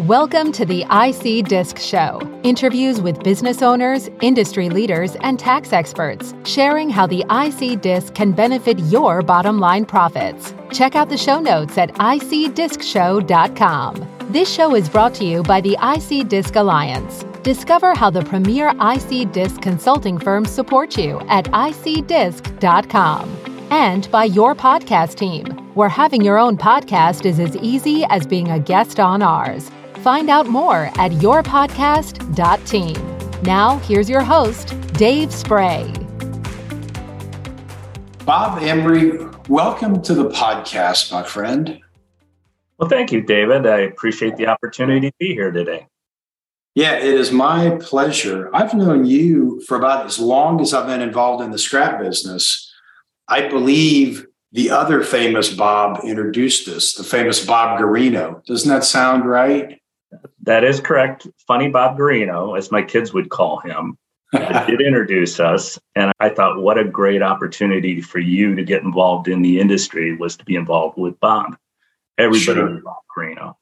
Welcome to the IC Disc Show. Interviews with business owners, industry leaders, and tax experts, sharing how the IC Disc can benefit your bottom line profits. Check out the show notes at icdiscshow.com. This show is brought to you by the IC Disc Alliance. Discover how the premier IC Disc consulting firms support you at icdisc.com. And by your podcast team, where having your own podcast is as easy as being a guest on ours. Find out more at yourpodcast.team. Now, here's your host, Dave Spray. Bob Emery, welcome to the podcast, my friend. Well, thank you, David. I appreciate the opportunity to be here today. Yeah, it is my pleasure. I've known you for about as long as I've been involved in the scrap business. I believe the other famous Bob introduced us, the famous Bob Garino. Doesn't that sound right? That is correct. Funny Bob Garino, as my kids would call him, did introduce us. And I thought, what a great opportunity for you to get involved in the industry was to be involved with Bob. Everybody sure. Bob Garino.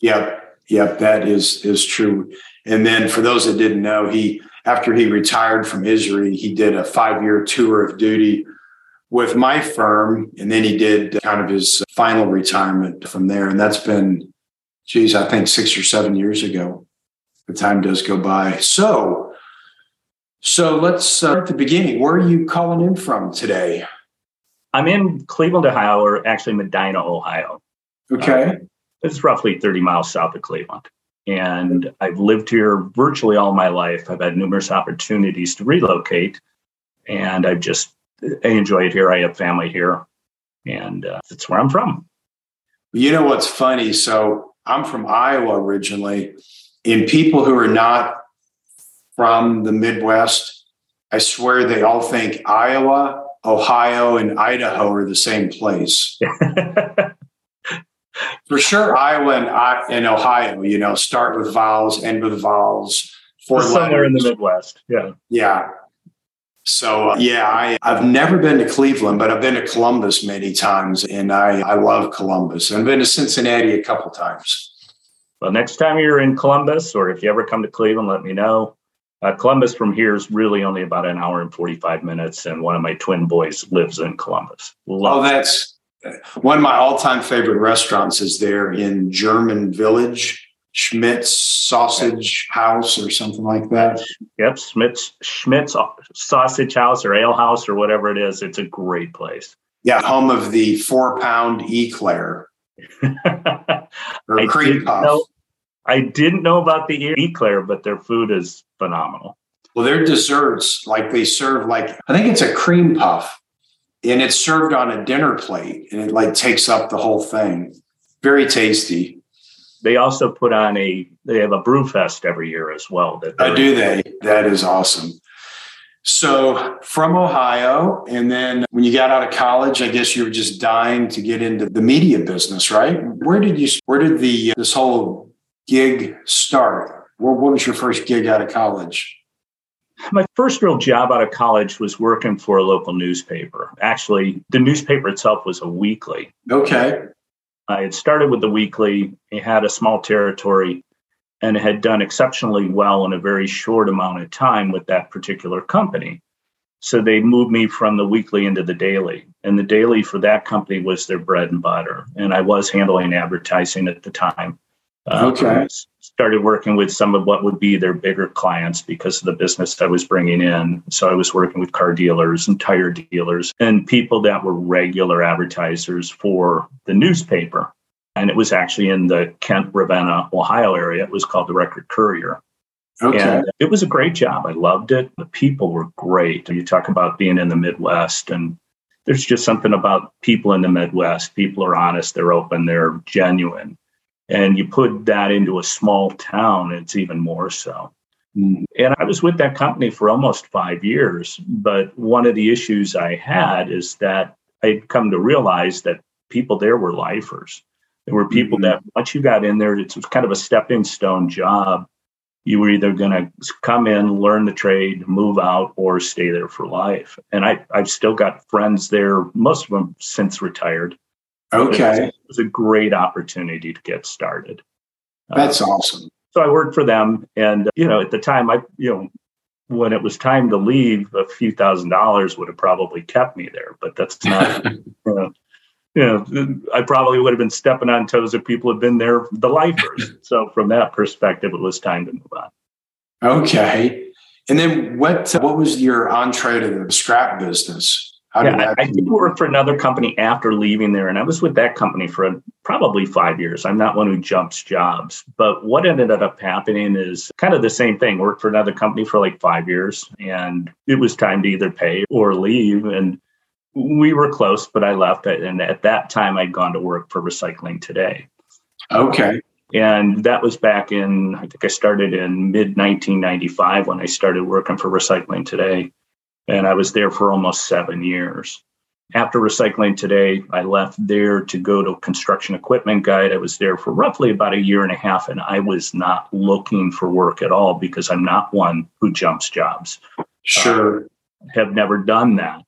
Yep. Yep. That is is true. And then for those that didn't know, he after he retired from ISRI, he did a five-year tour of duty with my firm. And then he did kind of his final retirement from there. And that's been geez, I think six or seven years ago. The time does go by. So, so let's start at the beginning. Where are you calling in from today? I'm in Cleveland, Ohio, or actually Medina, Ohio. Okay. Uh, it's roughly 30 miles south of Cleveland. And I've lived here virtually all my life. I've had numerous opportunities to relocate, and I've just I enjoy it here. I have family here, and uh, that's where I'm from. You know what's funny? So I'm from Iowa originally, and people who are not from the Midwest, I swear they all think Iowa, Ohio, and Idaho are the same place. For sure, Iowa and, and Ohio, you know, start with vowels, end with vowels. Four somewhere letters. in the Midwest. Yeah. Yeah. So uh, yeah, I, I've never been to Cleveland, but I've been to Columbus many times, and I, I love Columbus. I've been to Cincinnati a couple times. Well, next time you're in Columbus, or if you ever come to Cleveland, let me know. Uh, Columbus from here is really only about an hour and 45 minutes, and one of my twin boys lives in Columbus. Love oh, that's one of my all-time favorite restaurants is there in German Village. Schmidt's Sausage House or something like that. Yep, Schmidt's Schmidt's Sausage House or Ale House or whatever it is. It's a great place. Yeah, home of the four pound eclair. or cream puff. Know, I didn't know about the eclair, but their food is phenomenal. Well, their desserts, like they serve like I think it's a cream puff, and it's served on a dinner plate, and it like takes up the whole thing. Very tasty. They also put on a they have a brew fest every year as well. That I do they. That is awesome. So from Ohio, and then when you got out of college, I guess you were just dying to get into the media business, right? Where did you? Where did the this whole gig start? What, what was your first gig out of college? My first real job out of college was working for a local newspaper. Actually, the newspaper itself was a weekly. Okay. I had started with the weekly. It had a small territory and it had done exceptionally well in a very short amount of time with that particular company. So they moved me from the weekly into the daily. And the daily for that company was their bread and butter. And I was handling advertising at the time. Uh, okay. Started working with some of what would be their bigger clients because of the business I was bringing in. So I was working with car dealers and tire dealers and people that were regular advertisers for the newspaper and it was actually in the Kent, Ravenna, Ohio area. It was called the Record Courier. Okay. And it was a great job. I loved it. The people were great. You talk about being in the Midwest, and there's just something about people in the Midwest. People are honest, they're open, they're genuine. And you put that into a small town, it's even more so. And I was with that company for almost five years. But one of the issues I had is that I'd come to realize that people there were lifers. There were people mm-hmm. that once you got in there, it was kind of a stepping stone job. You were either going to come in, learn the trade, move out, or stay there for life. And I, I've still got friends there, most of them since retired. Okay. It was, it was a great opportunity to get started. That's uh, awesome. So I worked for them, and you know, at the time, I you know, when it was time to leave, a few thousand dollars would have probably kept me there. But that's not, you know, you know, I probably would have been stepping on toes if people had been there, the lifers. so from that perspective, it was time to move on. Okay. And then what what was your entree to the scrap business? How yeah, I, I did work for another company after leaving there, and I was with that company for probably five years. I'm not one who jumps jobs, but what ended up happening is kind of the same thing. Worked for another company for like five years, and it was time to either pay or leave. And we were close, but I left. And at that time, I'd gone to work for Recycling Today. Okay. And that was back in, I think I started in mid 1995 when I started working for Recycling Today and I was there for almost seven years. After recycling today, I left there to go to construction equipment guide. I was there for roughly about a year and a half, and I was not looking for work at all because I'm not one who jumps jobs. Sure. Uh, have never done that.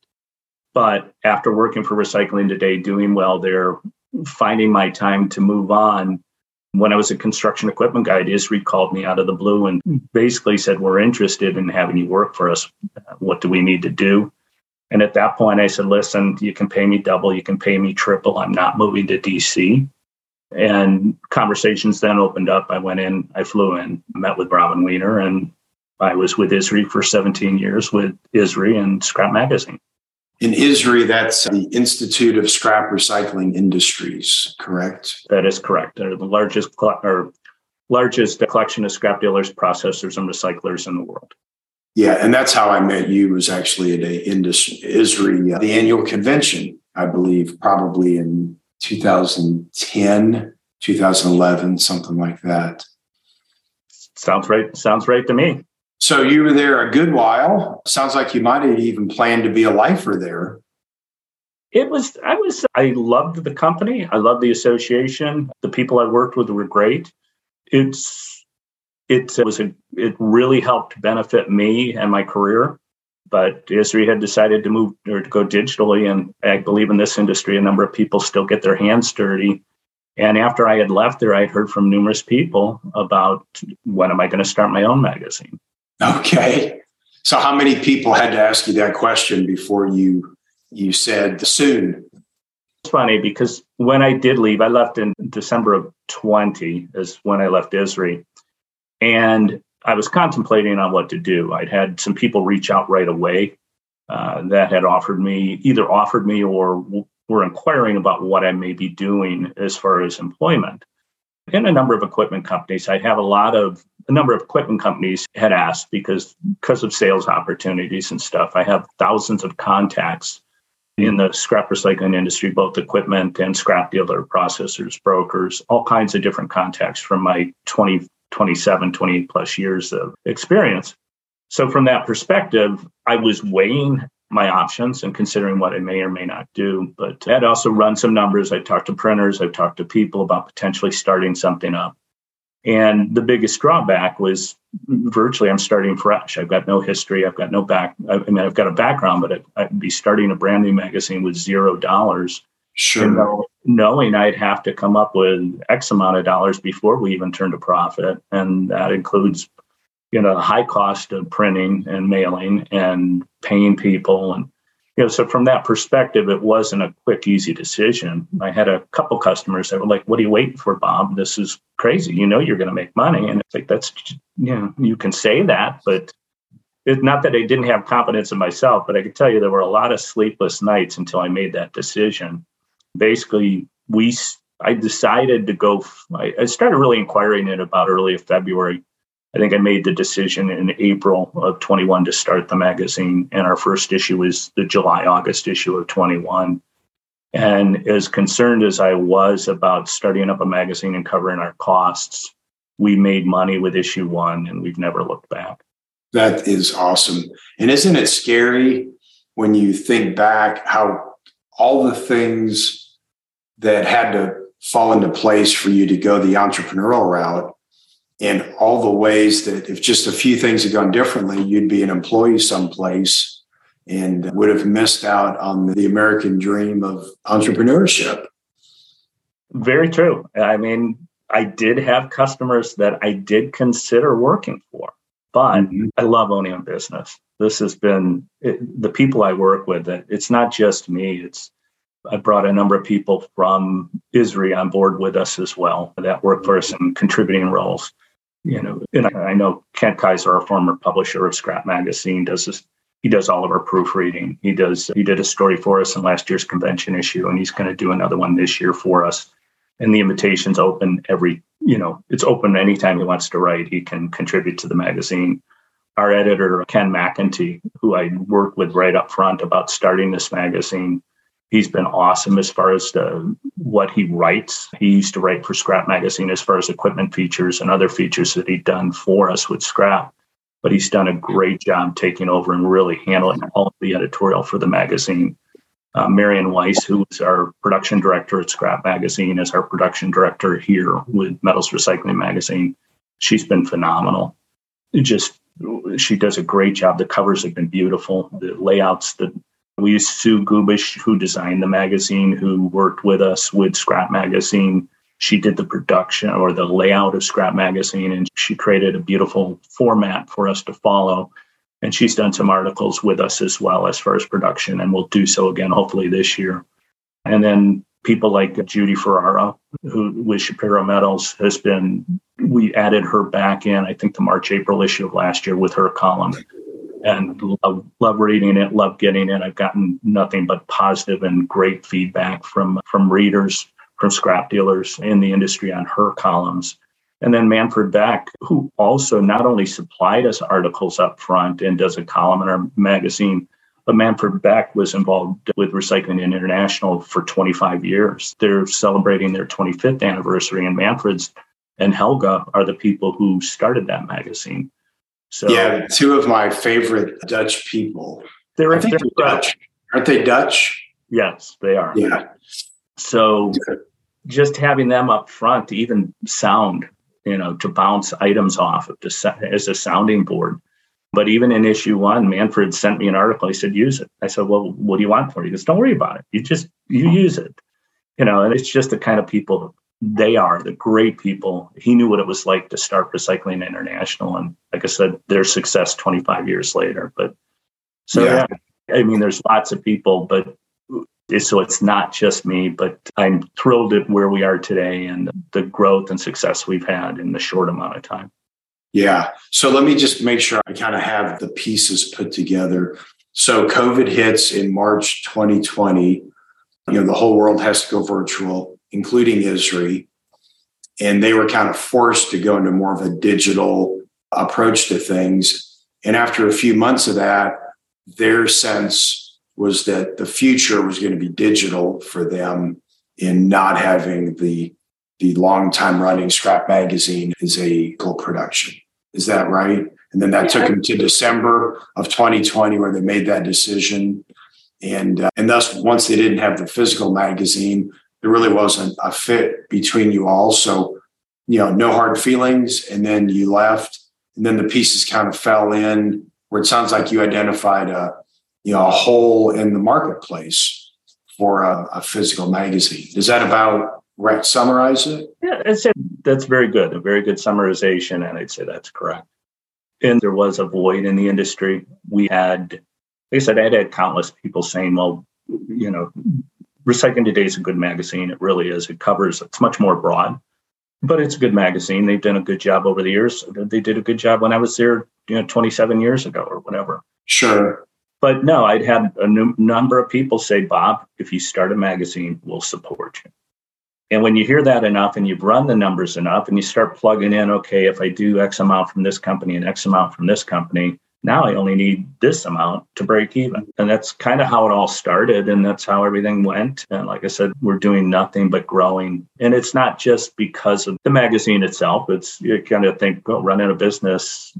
But after working for recycling today, doing well there, finding my time to move on, when I was a Construction Equipment Guide, ISRI called me out of the blue and hmm. basically said, We're interested in having you work for us. What do we need to do? And at that point, I said, Listen, you can pay me double, you can pay me triple. I'm not moving to DC. And conversations then opened up. I went in, I flew in, met with Robin Wiener, and I was with ISRI for 17 years with ISRI and Scrap Magazine. In ISRI, that's the Institute of Scrap Recycling Industries, correct? That is correct. They're the largest or largest collection of scrap dealers, processors, and recyclers in the world. Yeah, and that's how I met you. Was actually at a industry, ISRI, uh, the annual convention, I believe, probably in 2010, 2011, something like that. Sounds right. Sounds right to me. So you were there a good while. Sounds like you might have even planned to be a lifer there. It was, I was, I loved the company. I loved the association. The people I worked with were great. It's, it was a, it really helped benefit me and my career. But ISRI had decided to move or to go digitally. And I believe in this industry, a number of people still get their hands dirty. And after I had left there, I had heard from numerous people about when am I going to start my own magazine? Okay. So how many people had to ask you that question before you you said soon? It's funny because when I did leave, I left in December of 20 is when I left ISRI. And I was contemplating on what to do. I'd had some people reach out right away uh, that had offered me, either offered me or were inquiring about what I may be doing as far as employment in a number of equipment companies. I have a lot of a number of equipment companies had asked because because of sales opportunities and stuff. I have thousands of contacts hmm. in the scrap recycling industry, both equipment and scrap dealer processors, brokers, all kinds of different contacts from my 20, 27, 28 plus years of experience. So from that perspective, I was weighing my options and considering what I may or may not do. But I'd also run some numbers. I talked to printers, I've talked to people about potentially starting something up. And the biggest drawback was virtually I'm starting fresh. I've got no history. I've got no back. I mean, I've got a background, but I'd be starting a brand new magazine with zero dollars. Sure. knowing I'd have to come up with X amount of dollars before we even turned a profit. And that includes you know, the high cost of printing and mailing and paying people. And, you know, so from that perspective, it wasn't a quick, easy decision. I had a couple customers that were like, what are you waiting for, Bob? This is crazy. You know, you're going to make money. And it's like, that's, you know, you can say that, but it's not that I didn't have confidence in myself, but I can tell you there were a lot of sleepless nights until I made that decision. Basically, we, I decided to go, I started really inquiring it about early February I think I made the decision in April of 21 to start the magazine. And our first issue was the July, August issue of 21. And as concerned as I was about starting up a magazine and covering our costs, we made money with issue one and we've never looked back. That is awesome. And isn't it scary when you think back how all the things that had to fall into place for you to go the entrepreneurial route and all the ways that if just a few things had gone differently, you'd be an employee someplace and would have missed out on the American dream of entrepreneurship. Very true. I mean, I did have customers that I did consider working for, but mm-hmm. I love owning a business. This has been it, the people I work with. It's not just me. It's I brought a number of people from ISRI on board with us as well that work for us in contributing roles. You know, and I know Kent Kaiser, our former publisher of Scrap Magazine, does this. He does all of our proofreading. He does. He did a story for us in last year's convention issue, and he's going to do another one this year for us. And the invitation's open every. You know, it's open anytime he wants to write. He can contribute to the magazine our editor ken mcentee who i worked with right up front about starting this magazine he's been awesome as far as the, what he writes. He used to write for Scrap Magazine as far as equipment features and other features that he'd done for us with Scrap. But he's done a great job taking over and really handling all of the editorial for the magazine. Uh, Marion Weiss, who is our production director at Scrap Magazine, is our production director here with Metals Recycling Magazine. She's been phenomenal. It just she does a great job. The covers have been beautiful. The layouts, the we used Sue Gubish, who designed the magazine, who worked with us with Scrap Magazine. She did the production or the layout of Scrap Magazine, and she created a beautiful format for us to follow. And she's done some articles with us as well as far as production, and we'll do so again, hopefully this year. And then people like Judy Ferrara, who with Shapiro Metals has been, we added her back in, I think the March, April issue of last year with her column and love, love reading it, love getting it. I've gotten nothing but positive and great feedback from from readers, from scrap dealers in the industry on her columns. And then Manfred Beck, who also not only supplied us articles up front and does a column in our magazine, but Manfred Beck was involved with Recycling International for 25 years. They're celebrating their 25th anniversary, and Manfred's and Helga are the people who started that magazine. So yeah, two of my favorite Dutch people. They're, I think they're Dutch. Aren't they Dutch? Yes, they are. Yeah. So just having them up front to even sound, you know, to bounce items off of to, as a sounding board. But even in issue one, Manfred sent me an article. He said, use it. I said, well, what do you want for it? He goes, don't worry about it. You just, you use it. You know, and it's just the kind of people they are the great people. He knew what it was like to start Recycling International. And like I said, their success 25 years later. But so, yeah. yeah, I mean, there's lots of people, but so it's not just me, but I'm thrilled at where we are today and the growth and success we've had in the short amount of time. Yeah. So let me just make sure I kind of have the pieces put together. So COVID hits in March 2020. You know, the whole world has to go virtual including ISRI. And they were kind of forced to go into more of a digital approach to things. And after a few months of that, their sense was that the future was going to be digital for them in not having the the long time running scrap magazine as a production. Is that right? And then that yeah. took them to December of 2020 where they made that decision. And uh, and thus once they didn't have the physical magazine, there really wasn't a fit between you all. So, you know, no hard feelings. And then you left, and then the pieces kind of fell in where it sounds like you identified a, you know, a hole in the marketplace for a, a physical magazine. Is that about right, summarize it? Yeah, I'd say that's very good. A very good summarization. And I'd say that's correct. And there was a void in the industry. We had, like I said, I had countless people saying, well, you know, Recycling Today is a good magazine. It really is. It covers, it's much more broad, but it's a good magazine. They've done a good job over the years. They did a good job when I was there, you know, 27 years ago or whatever. Sure. But no, I'd had a number of people say, Bob, if you start a magazine, we'll support you. And when you hear that enough and you've run the numbers enough and you start plugging in, okay, if I do X amount from this company and X amount from this company, now I only need this amount to break even. And that's kind of how it all started. And that's how everything went. And like I said, we're doing nothing but growing. And it's not just because of the magazine itself. It's you kind of think, well, running a business,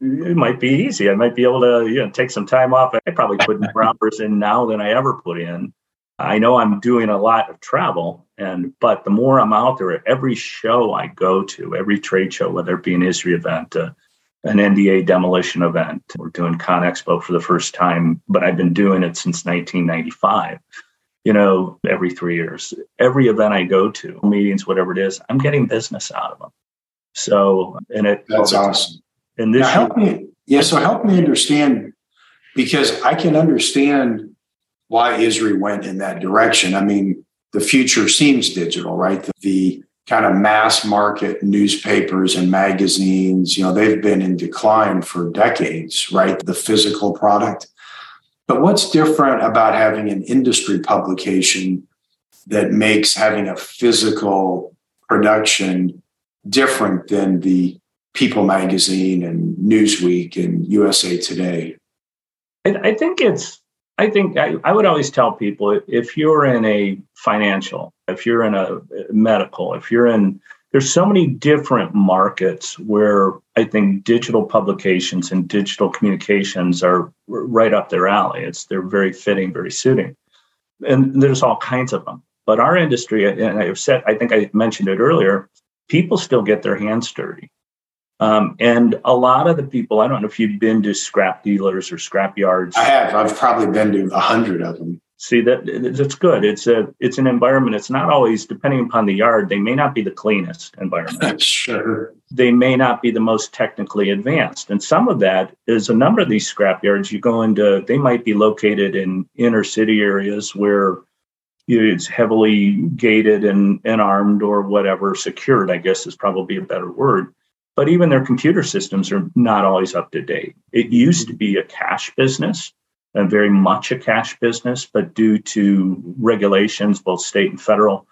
it might be easy. I might be able to, you know, take some time off. I probably put more hours in now than I ever put in. I know I'm doing a lot of travel, and but the more I'm out there, every show I go to, every trade show, whether it be an ISRI event, uh, an NDA demolition event. We're doing ConExpo for the first time, but I've been doing it since 1995. you know, every three years. Every event I go to, meetings, whatever it is, I'm getting business out of them. So, and it that's awesome. And this now help me, yeah. So help me understand because I can understand why ISRI went in that direction. I mean, the future seems digital, right? The, the kind of mass market newspapers and magazines, you know, they've been in decline for decades, right? The physical product. But what's different about having an industry publication that makes having a physical production different than the People magazine and Newsweek and USA Today? I think it's I think I, I, would always tell people if you're in a financial, if you're in a uh, medical, if you're in, there's so many different markets where I think digital publications and digital communications are right up their alley. It's they're very fitting, very suiting, and there's all kinds of them. But our industry, and I've said, I think I mentioned it earlier, people still get their hands dirty. Um, and a lot of the people, I don't know if you've been to scrap dealers or scrap yards. I have. I've probably been to a hundred of them. See that that's good. It's a it's an environment. It's not always depending upon the yard. They may not be the cleanest environment. sure. They may not be the most technically advanced, and some of that is a number of these scrap yards. You go into, they might be located in inner city areas where it's heavily gated and, and armed or whatever, secured. I guess is probably a better word but even their computer systems are not always up to date. It used to be a cash business very much a cash business, but due to regulations, both state and federal,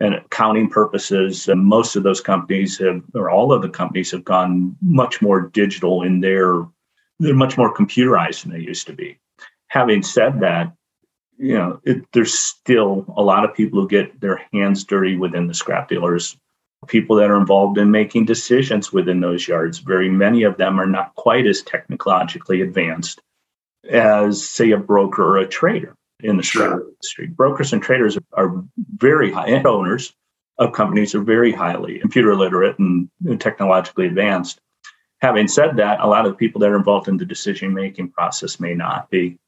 and accounting purposes, and most of those companies have, or all of the companies have gone much more digital in their, they're much more computerized than they used to be. Having said that, you know, it, there's still a lot of people who get their hands dirty within the scrap dealers people that are involved in making decisions within those yards. Very many of them are not quite as technologically advanced as, say, a broker or a trader in the sure. industry. Brokers and traders are very high, and owners of companies are very highly computer literate and technologically advanced. Having said that, a lot of the people that are involved in the decision making process may not be.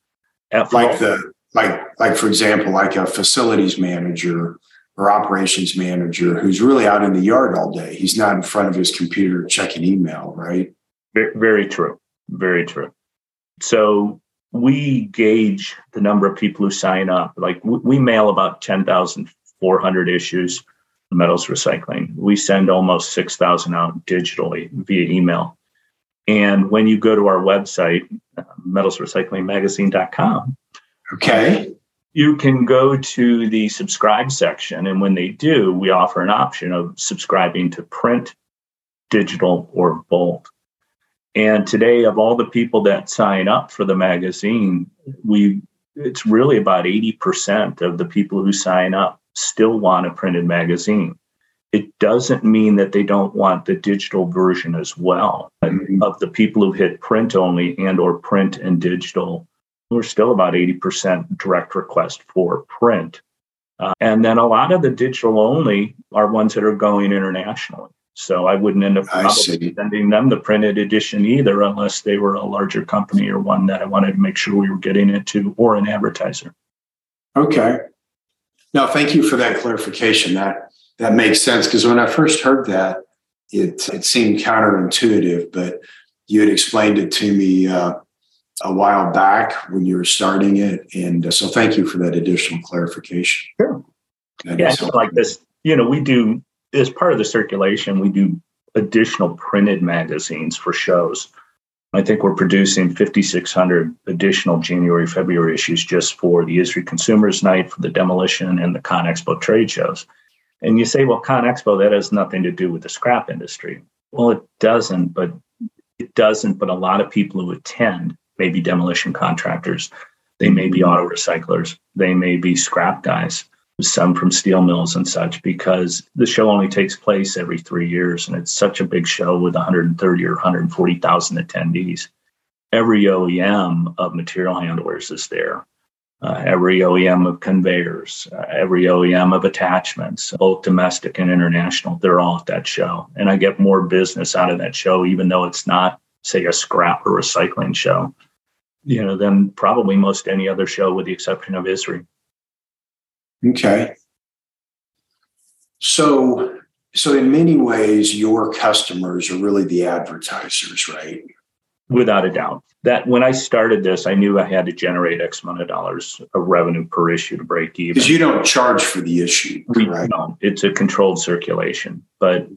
Like the like like for example, like a facilities manager or operations manager who's really out in the yard all day. He's not in front of his computer checking email, right? Very true. Very true. So we gauge the number of people who sign up. Like we mail about 10,400 issues metals recycling. We send almost 6,000 out digitally via email. And when you go to our website, metalsrecyclingmagazine.com, okay, you can go to the subscribe section. And when they do, we offer an option of subscribing to print, digital, or both. And today, of all the people that sign up for the magazine, we it's really about 80% of the people who sign up still want a printed magazine. It doesn't mean that they don't want the digital version as well. Mm-hmm. Of the people who hit print only and or print and digital, we're still about 80% direct request for print. Uh, and then a lot of the digital only are ones that are going internationally. So I wouldn't end up sending them the printed edition either, unless they were a larger company or one that I wanted to make sure we were getting it to, or an advertiser. Okay. Now, thank you for that clarification. That that makes sense because when I first heard that, it it seemed counterintuitive, but you had explained it to me uh, a while back when you were starting it. And uh, so thank you for that additional clarification. Sure. That yeah, like this, you know, we do, as part of the circulation, we do additional printed magazines for shows. I think we're producing 5,600 additional January, February issues just for the ISRI Consumers Night, for the Demolition, and the ConExpo trade shows. And you say, well, ConExpo, that has nothing to do with the scrap industry. Well, it doesn't, but it doesn't, but a lot of people who attend may be demolition contractors, they may be auto recyclers, they may be scrap guys, some from steel mills and such, because the show only takes place every three years and it's such a big show with 130 or 140,000 attendees. Every OEM of material handlers is there. Uh, every OEM of conveyors, uh, every OEM of attachments, both domestic and international, they're all at that show. And I get more business out of that show, even though it's not say a scrap or recycling show, you know, than probably most any other show with the exception of ISRI. Okay. So, so in many ways, your customers are really the advertisers, right? Without a doubt. That when I started this, I knew I had to generate X amount of dollars of revenue per issue to break even. Because you don't charge for the issue, we right? don't. It's a controlled circulation, but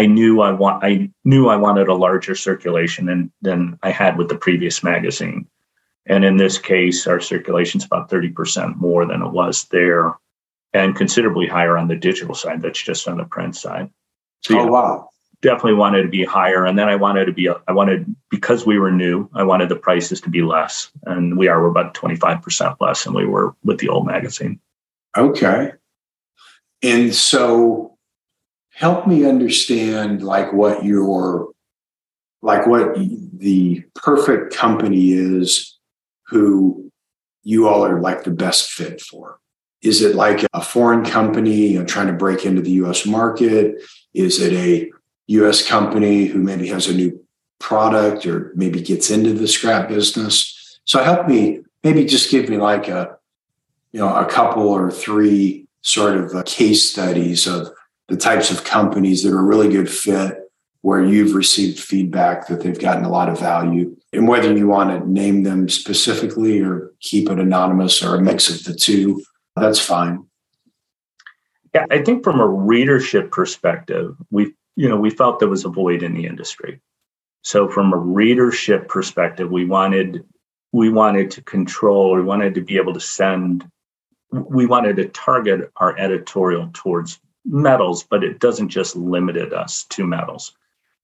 I knew I want I knew I wanted a larger circulation than than I had with the previous magazine. And in this case, our circulation is about 30% more than it was there and considerably higher on the digital side. That's just on the print side. So, oh, wow. Definitely wanted to be higher. And then I wanted to be, I wanted, because we were new, I wanted the prices to be less. And we are, we're about 25% less than we were with the old magazine. Okay. And so help me understand like what your, like what the perfect company is who you all are like the best fit for? Is it like a foreign company trying to break into the US market? Is it a US company who maybe has a new product or maybe gets into the scrap business? So help me, maybe just give me like a, you know, a couple or three sort of uh, case studies of the types of companies that are a really good fit where you've received feedback that they've gotten a lot of value and whether you want to name them specifically or keep it anonymous or a mix of the two that's fine. Yeah i think from a readership perspective we you know we felt there was a void in the industry. So from a readership perspective we wanted we wanted to control we wanted to be able to send we wanted to target our editorial towards metals but it doesn't just limited us to metals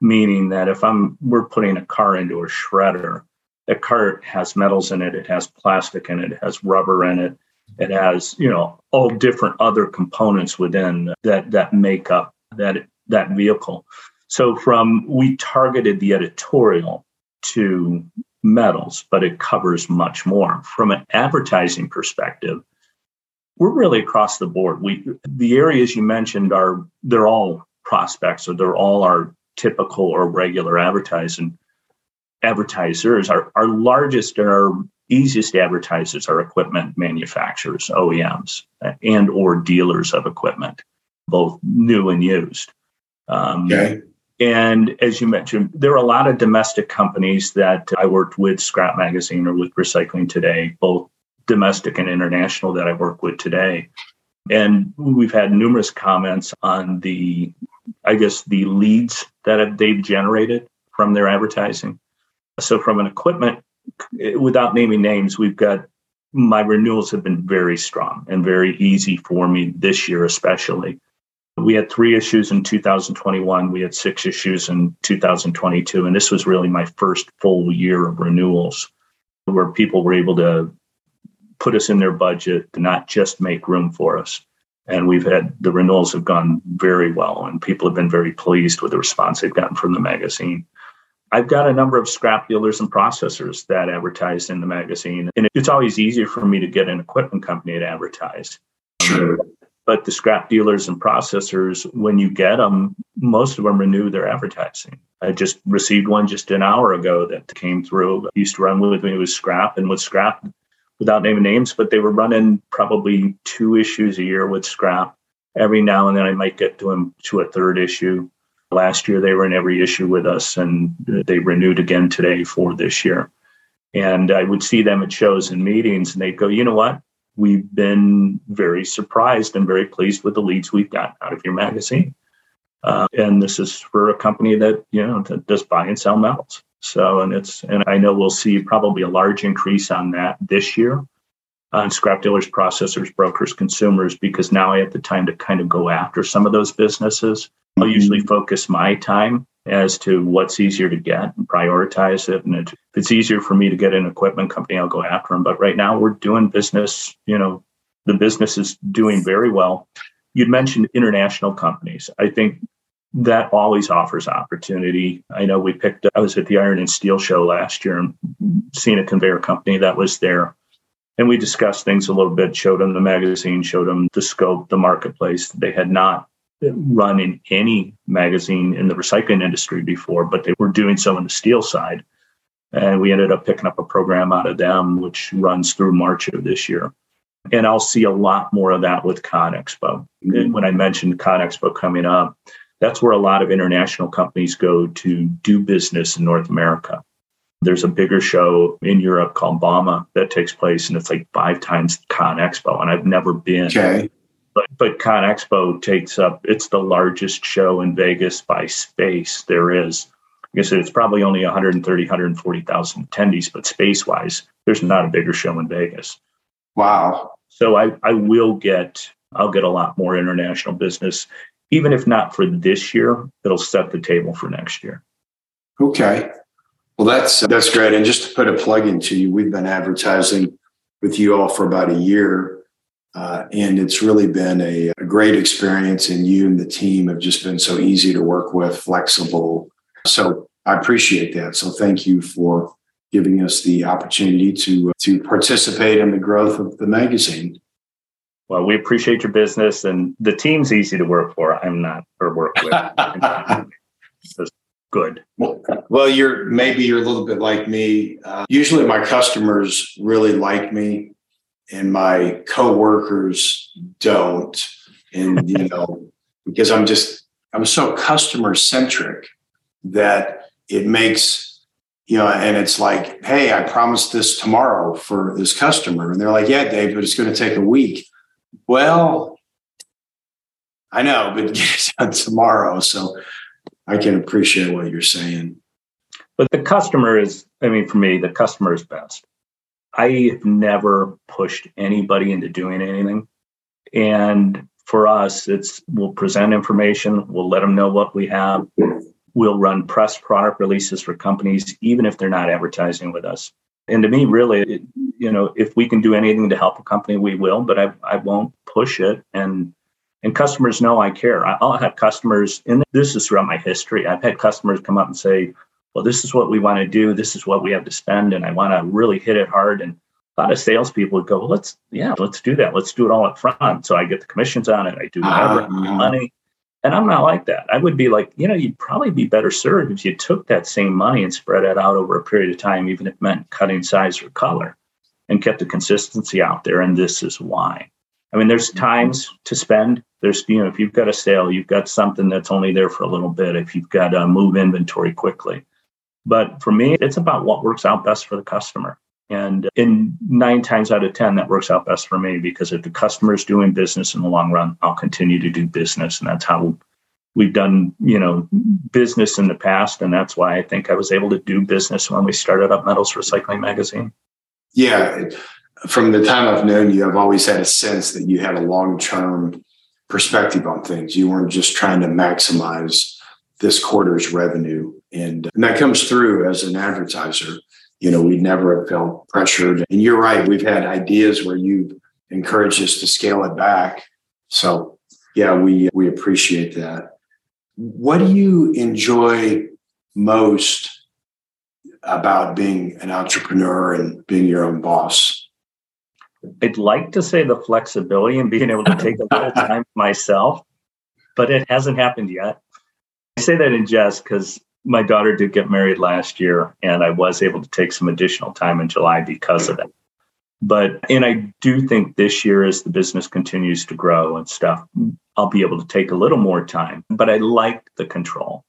meaning that if I'm we're putting a car into a shredder, that car has metals in it, it has plastic in it, it has rubber in it, it has you know all different other components within that that make up that that vehicle. So from we targeted the editorial to metals, but it covers much more. From an advertising perspective, we're really across the board. We the areas you mentioned are they're all prospects or they're all our typical or regular advertising advertisers. Our, our largest and our easiest advertisers are equipment manufacturers, OEMs, and or dealers of equipment, both new and used. Um, okay. And as you mentioned, there are a lot of domestic companies that I worked with, Scrap Magazine or with Recycling Today, both domestic and international that I work with today. And we've had numerous comments on the I guess, the leads that they've generated from their advertising. So, from an equipment, without naming names, we've got my renewals have been very strong and very easy for me this year, especially. We had three issues in 2021. We had six issues in 2022. And this was really my first full year of renewals where people were able to put us in their budget to not just make room for us. And we've had the renewals have gone very well and people have been very pleased with the response they've gotten from the magazine. I've got a number of scrap dealers and processors that advertise in the magazine and it's always easier for me to get an equipment company to advertise. Sure. but the scrap dealers and processors when you get them most of them renew their advertising. I just received one just an hour ago that came through. Used to run with me with scrap and with scrap without naming names, but they were running probably two issues a year with Scrap. Every now and then I might get to them to a third issue. Last year they were in every issue with us and they renewed again today for this year. And I would see them at shows and meetings and they'd go, you know what? We've been very surprised and very pleased with the leads we've got out of your magazine. Uh, and this is for a company that, you know, that does buy and sell metals. So, and it's, and I know we'll see probably a large increase on that this year on scrap dealers, processors, brokers, consumers, because now I have the time to kind of go after some of those businesses. I'll mm-hmm. usually focus my time as to what's easier to get and prioritize it. And if it's easier for me to get an equipment company, I'll go after them. But right now we're doing business, you know, the business is doing very well. You'd mentioned international companies. I think that always offers opportunity. I know we picked, I was at the Iron and Steel show last year and seen a conveyor company that was there. And we discussed things a little bit, showed them the magazine, showed them the scope, the marketplace. They had not run in any magazine in the recycling industry before, but they were doing so on the steel side. And we ended up picking up a program out of them, which runs through March of this year. And I'll see a lot more of that with ConExpo. Mm-hmm. When I mentioned ConExpo coming up, that's where a lot of international companies go to do business in North America. There's a bigger show in Europe called bauma that takes place, and it's like five times ConExpo, and I've never been. Okay. But, but ConExpo takes up, it's the largest show in Vegas by space there is. I guess it's probably only 130, 140,000 attendees, but space wise, there's not a bigger show in Vegas. Wow. So I, I will get, I'll get a lot more international business even if not for this year, it'll set the table for next year. Okay. Well, that's that's great. And just to put a plug into you, we've been advertising with you all for about a year, uh, and it's really been a, a, great experience. And you and the team have just been so easy to work with, flexible. So I appreciate that. So thank you for giving us the opportunity to to participate in the growth of the magazine. Well, we appreciate your business, and the team's easy to work for. I'm not or work with. Good. Well, you're maybe you're a little bit like me. Uh, usually, my customers really like me, and my coworkers don't. And you know, because I'm just I'm so customer centric that it makes you know, and it's like, hey, I promised this tomorrow for this customer, and they're like, yeah, Dave, but it's going to take a week. Well, I know, but get it done tomorrow. So I can appreciate what you're saying. But the customer is, I mean, for me, the customer is best. I have never pushed anybody into doing anything. And for us, it's we'll present information, we'll let them know what we have. We'll run press product releases for companies, even if they're not advertising with us. And to me, really, it, you know, if we can do anything to help a company, we will. But I, I won't push it. And and customers know I care. I'll have customers, and this is throughout my history. I've had customers come up and say, "Well, this is what we want to do. This is what we have to spend, and I want to really hit it hard." And a lot of salespeople would go, well, "Let's, yeah, let's do that. Let's do it all up front." So I get the commissions on it. I do whatever uh, money. And I'm not like that. I would be like, you know, you'd probably be better served if you took that same money and spread it out over a period of time, even if it meant cutting size or color and kept the consistency out there. And this is why. I mean, there's mm-hmm. times to spend. There's, you know, if you've got a sale, you've got something that's only there for a little bit, if you've got to move inventory quickly. But for me, it's about what works out best for the customer. And in nine times out of 10, that works out best for me because if the customer is doing business in the long run, I'll continue to do business. And that's how we've done, you know, business in the past. And that's why I think I was able to do business when we started up Metals Recycling Magazine. Yeah. From the time I've known you, I've always had a sense that you had a long term perspective on things. You weren't just trying to maximize this quarter's revenue. And, and that comes through as an advertiser you know, we'd never have felt pressured. And you're right, we've had ideas where you've encouraged us to scale it back. So yeah, we we appreciate that. What do you enjoy most about being an entrepreneur and being your own boss? I'd like to say the flexibility and being able to take a little time myself, but it hasn't happened yet. I say that in jest because my daughter did get married last year, and I was able to take some additional time in July because of it. But, and I do think this year, as the business continues to grow and stuff, I'll be able to take a little more time. But I like the control.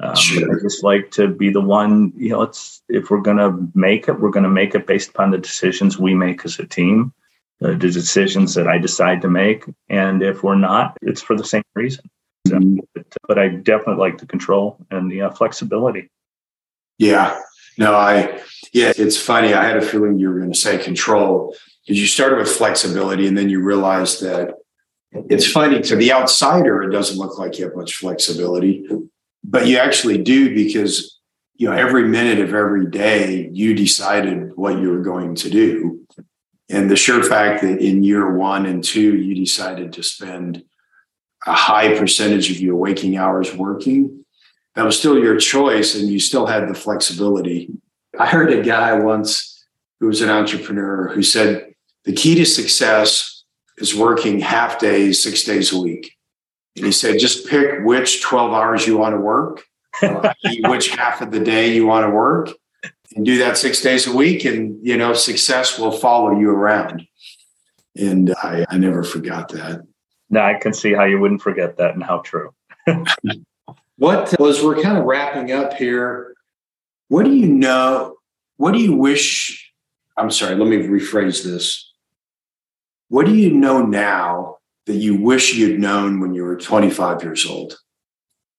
Um, sure. I just like to be the one, you know, it's if we're going to make it, we're going to make it based upon the decisions we make as a team, the decisions that I decide to make. And if we're not, it's for the same reason. So, but, but, I definitely like the control and the uh, flexibility. Yeah. No, I, yeah, it's funny. I had a feeling you were going to say control because you started with flexibility and then you realized that it's funny to the outsider, it doesn't look like you have much flexibility, but you actually do because, you know, every minute of every day you decided what you were going to do. And the sure fact that in year one and two, you decided to spend a high percentage of your waking hours working, that was still your choice and you still had the flexibility. I heard a guy once who was an entrepreneur who said the key to success is working half days, six days a week. And he said, just pick which 12 hours you want to work, which half of the day you want to work, and do that six days a week. And, you know, success will follow you around. And I, I never forgot that. Now I can see how you wouldn't forget that and how true. what uh, was we're kind of wrapping up here? What do you know? What do you wish? I'm sorry, let me rephrase this. What do you know now that you wish you'd known when you were 25 years old?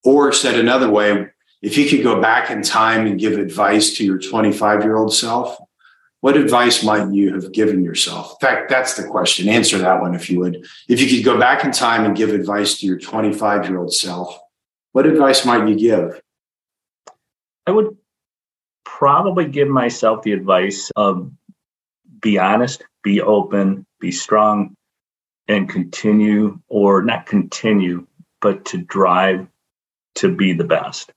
Or said another way, if you could go back in time and give advice to your 25 year old self, what advice might you have given yourself? In fact, that's the question. Answer that one if you would. If you could go back in time and give advice to your 25 year old self, what advice might you give? I would probably give myself the advice of be honest, be open, be strong, and continue, or not continue, but to drive to be the best.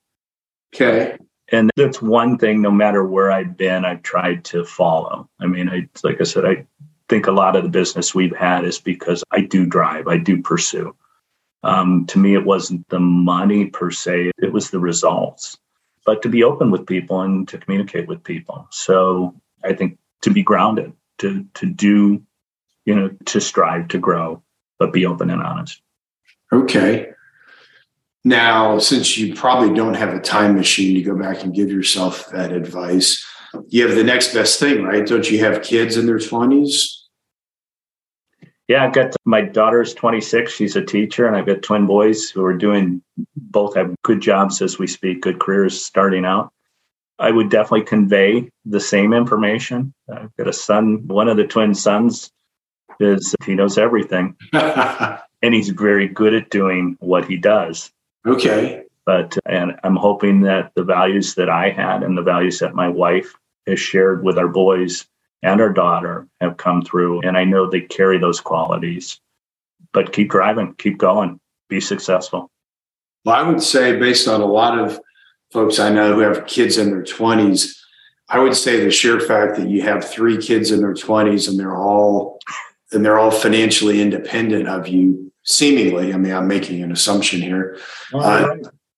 Okay. And that's one thing, no matter where I've been, I've tried to follow. I mean, I, like I said, I think a lot of the business we've had is because I do drive, I do pursue. Um, to me, it wasn't the money per se, it was the results. But to be open with people and to communicate with people. So I think to be grounded, to to do, you know, to strive to grow, but be open and honest. Okay. Now, since you probably don't have a time machine to go back and give yourself that advice, you have the next best thing, right? Don't you have kids in their 20s? Yeah, I've got my daughter's 26. She's a teacher, and I've got twin boys who are doing both have good jobs as we speak, good careers starting out. I would definitely convey the same information. I've got a son, one of the twin sons is he knows everything. and he's very good at doing what he does. Okay. But and I'm hoping that the values that I had and the values that my wife has shared with our boys and our daughter have come through. And I know they carry those qualities. But keep driving, keep going, be successful. Well, I would say, based on a lot of folks I know who have kids in their 20s, I would say the sheer fact that you have three kids in their 20s and they're all and they're all financially independent of you seemingly i mean i'm making an assumption here uh,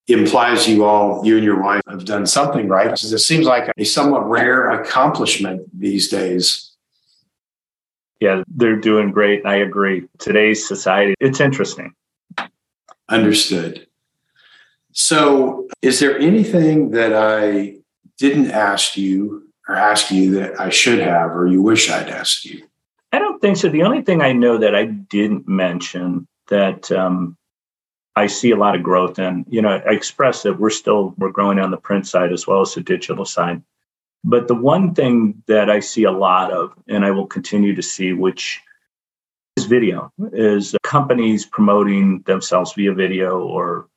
implies you all you and your wife have done something right because it seems like a somewhat rare accomplishment these days. Yeah they're doing great i agree. Today's society it's interesting. Understood. So is there anything that i didn't ask you or ask you that i should have or you wish i'd asked you? I don't think so. The only thing I know that I didn't mention that um, I see a lot of growth in, you know, I express that we're still we're growing on the print side as well as the digital side. But the one thing that I see a lot of, and I will continue to see, which is video, is companies promoting themselves via video or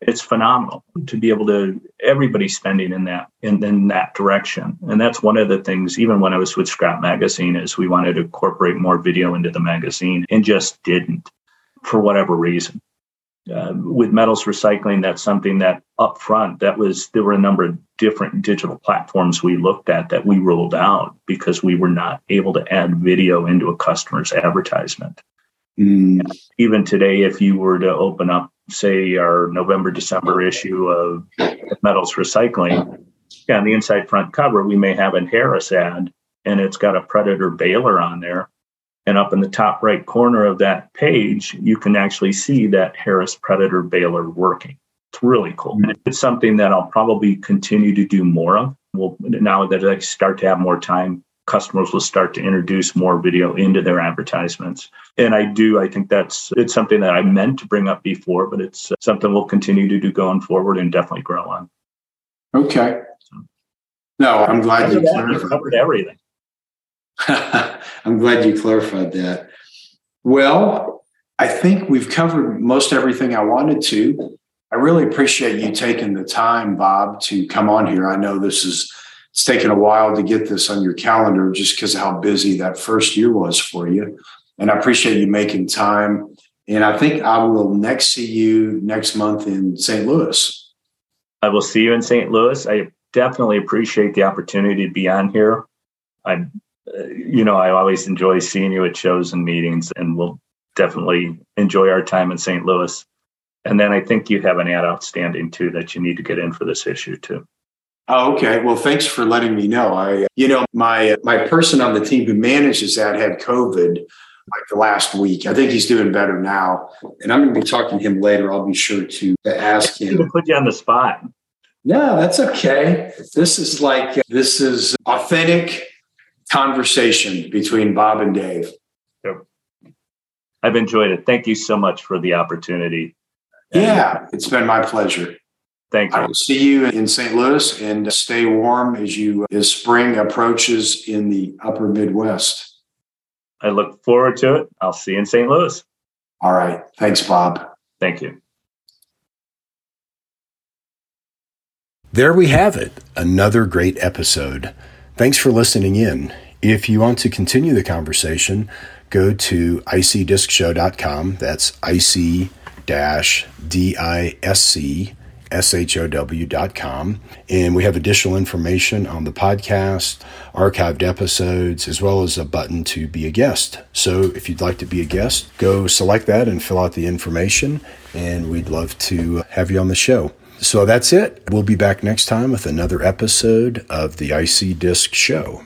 it's phenomenal to be able to everybody spending in that in, in that direction. And that's one of the things even when i was with scrap magazine is we wanted to incorporate more video into the magazine and just didn't for whatever reason uh, with metals recycling that's something that up front that was there were a number of different digital platforms we looked at that we rolled out because we were not able to add video into a customer's advertisement mm. even today if you were to open up say our November December issue of metals recycling, yeah, on the inside front cover we may have a Harris ad, and it's got a Predator baler on there. And up in the top right corner of that page, you can actually see that Harris Predator baler working. It's really cool. And it's something that I'll probably continue to do more of. Well, now that I start to have more time, customers will start to introduce more video into their advertisements. And I do, I think that's it's something that I meant to bring up before, but it's something we'll continue to do going forward and definitely grow on. Okay. No, I'm glad you clarified. covered everything. I'm glad you clarified that. Well, I think we've covered most everything I wanted to. I really appreciate you taking the time, Bob, to come on here. I know this is it's taken a while to get this on your calendar just because of how busy that first year was for you. And I appreciate you making time. And I think I will next see you next month in St. Louis. I will see you in St. Louis. I definitely appreciate the opportunity to be on here. I, you know, I always enjoy seeing you at shows and meetings, and we'll definitely enjoy our time in St. Louis. And then I think you have an ad outstanding too that you need to get in for this issue too. Oh, okay. Well, thanks for letting me know. I, you know, my my person on the team who manages that had COVID like the last week. I think he's doing better now. And I'm going to be talking to him later. I'll be sure to ask him. To put you on the spot. No, that's okay. This is like, this is authentic conversation between Bob and Dave. I've enjoyed it. Thank you so much for the opportunity. Yeah, it's been my pleasure. Thank you. I will see you in St. Louis and stay warm as you as spring approaches in the upper Midwest. I look forward to it. I'll see you in St. Louis. All right. Thanks, Bob. Thank you. There we have it. Another great episode. Thanks for listening in. If you want to continue the conversation, go to icdiscshow.com. That's ic D-I-S-C show.com. And we have additional information on the podcast, archived episodes, as well as a button to be a guest. So if you'd like to be a guest, go select that and fill out the information, and we'd love to have you on the show. So that's it. We'll be back next time with another episode of the IC-DISC Show.